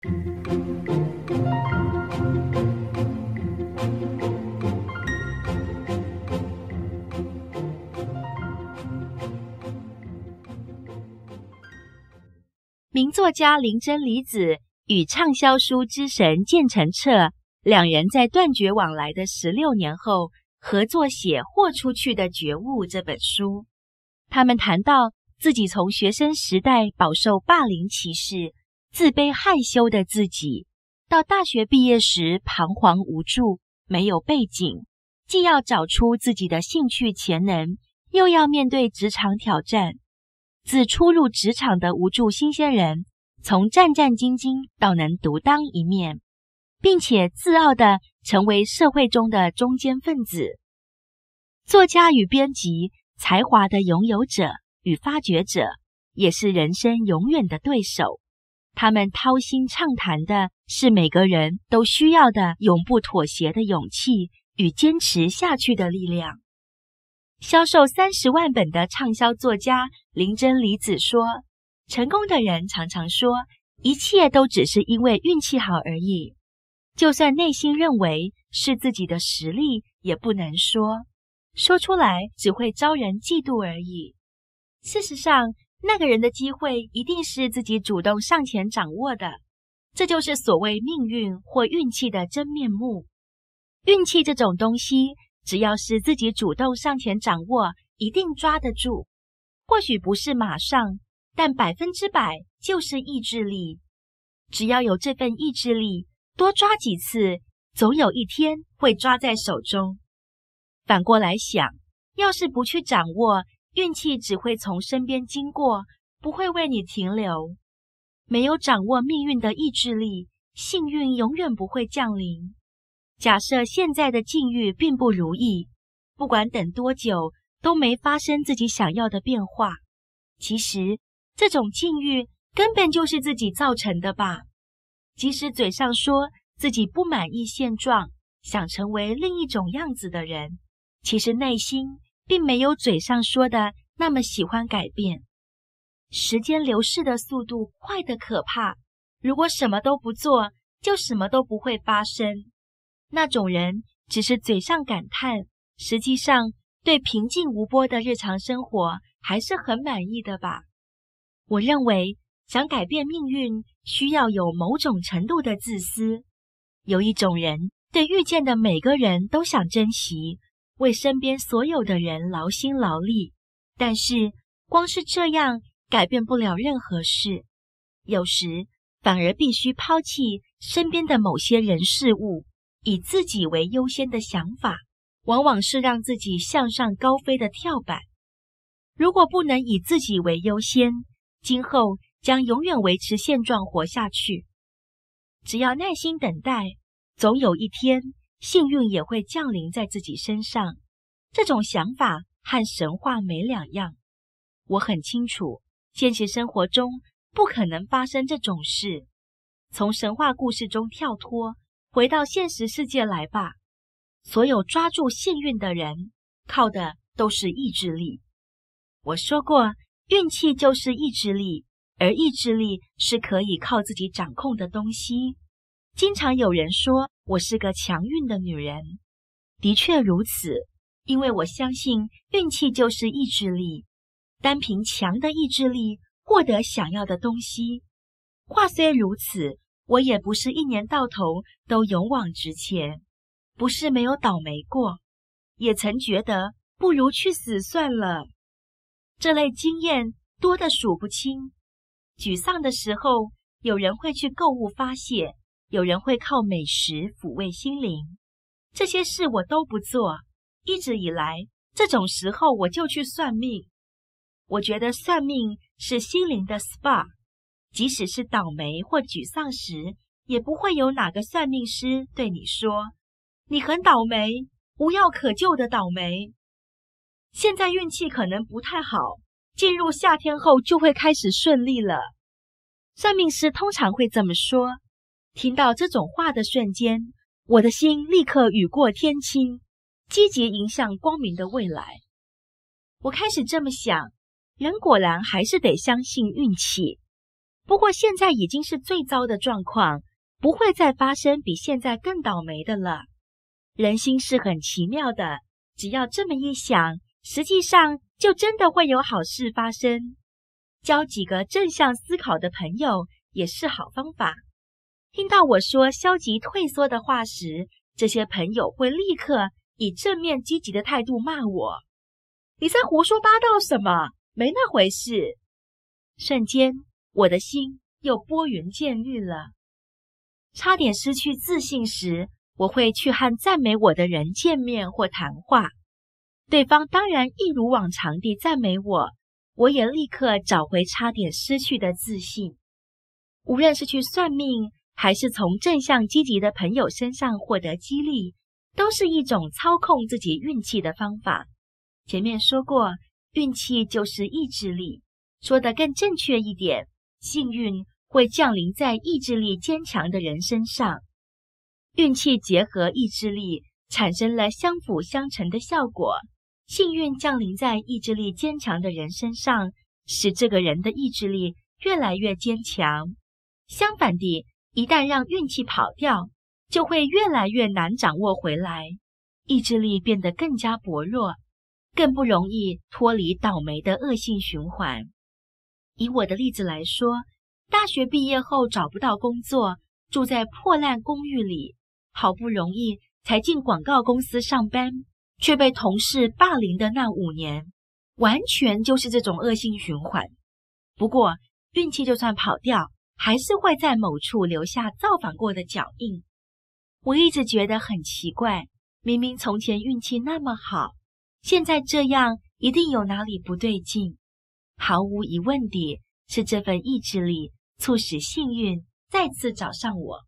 名作家林真理子与畅销书之神键承彻两人在断绝往来的十六年后，合作写《豁出去的觉悟》这本书。他们谈到自己从学生时代饱受霸凌歧视、自卑害羞的自己，到大学毕业时彷徨无助、没有背景，既要找出自己的兴趣潜能，又要面对职场挑战。自初入职场的无助新鲜人，从战战兢兢到能独当一面，并且自傲地成为社会中的中坚分子。作家与编辑，才华的拥有者与发掘者，也是人生永远的对手。他们掏心畅谈的是每个人都需要的永不妥协的勇气与坚持下去的力量。销售三十万本的畅销作家林真理子说：“成功的人常常说，一切都只是因为运气好而已。就算内心认为是自己的实力，也不能说，说出来只会招人嫉妒而已。事实上，那个人的机会一定是自己主动上前掌握的。这就是所谓命运或运气的真面目。运气这种东西。”只要是自己主动上前掌握，一定抓得住。或许不是马上，但百分之百就是意志力。只要有这份意志力，多抓几次，总有一天会抓在手中。反过来想，要是不去掌握，运气只会从身边经过，不会为你停留。没有掌握命运的意志力，幸运永远不会降临。假设现在的境遇并不如意，不管等多久都没发生自己想要的变化，其实这种境遇根本就是自己造成的吧？即使嘴上说自己不满意现状，想成为另一种样子的人，其实内心并没有嘴上说的那么喜欢改变。时间流逝的速度快得可怕，如果什么都不做，就什么都不会发生。那种人只是嘴上感叹，实际上对平静无波的日常生活还是很满意的吧？我认为，想改变命运，需要有某种程度的自私。有一种人，对遇见的每个人都想珍惜，为身边所有的人劳心劳力，但是光是这样改变不了任何事。有时反而必须抛弃身边的某些人事物。以自己为优先的想法，往往是让自己向上高飞的跳板。如果不能以自己为优先，今后将永远维持现状活下去。只要耐心等待，总有一天幸运也会降临在自己身上。这种想法和神话没两样。我很清楚，现实生活中不可能发生这种事。从神话故事中跳脱。回到现实世界来吧。所有抓住幸运的人，靠的都是意志力。我说过，运气就是意志力，而意志力是可以靠自己掌控的东西。经常有人说我是个强运的女人，的确如此，因为我相信运气就是意志力，单凭强的意志力获得想要的东西。话虽如此。我也不是一年到头都勇往直前，不是没有倒霉过，也曾觉得不如去死算了。这类经验多得数不清。沮丧的时候，有人会去购物发泄，有人会靠美食抚慰心灵。这些事我都不做。一直以来，这种时候我就去算命。我觉得算命是心灵的 SPA。即使是倒霉或沮丧时，也不会有哪个算命师对你说：“你很倒霉，无药可救的倒霉。”现在运气可能不太好，进入夏天后就会开始顺利了。算命师通常会这么说。听到这种话的瞬间，我的心立刻雨过天晴，积极迎向光明的未来。我开始这么想：人果然还是得相信运气。不过现在已经是最糟的状况，不会再发生比现在更倒霉的了。人心是很奇妙的，只要这么一想，实际上就真的会有好事发生。交几个正向思考的朋友也是好方法。听到我说消极退缩的话时，这些朋友会立刻以正面积极的态度骂我：“你在胡说八道什么？没那回事。”瞬间。我的心又拨云见日了。差点失去自信时，我会去和赞美我的人见面或谈话。对方当然一如往常地赞美我，我也立刻找回差点失去的自信。无论是去算命，还是从正向积极的朋友身上获得激励，都是一种操控自己运气的方法。前面说过，运气就是意志力。说得更正确一点。幸运会降临在意志力坚强的人身上，运气结合意志力，产生了相辅相成的效果。幸运降临在意志力坚强的人身上，使这个人的意志力越来越坚强。相反地，一旦让运气跑掉，就会越来越难掌握回来，意志力变得更加薄弱，更不容易脱离倒霉的恶性循环。以我的例子来说，大学毕业后找不到工作，住在破烂公寓里，好不容易才进广告公司上班，却被同事霸凌的那五年，完全就是这种恶性循环。不过运气就算跑掉，还是会在某处留下造访过的脚印。我一直觉得很奇怪，明明从前运气那么好，现在这样，一定有哪里不对劲。毫无疑问地，是这份意志力促使幸运再次找上我。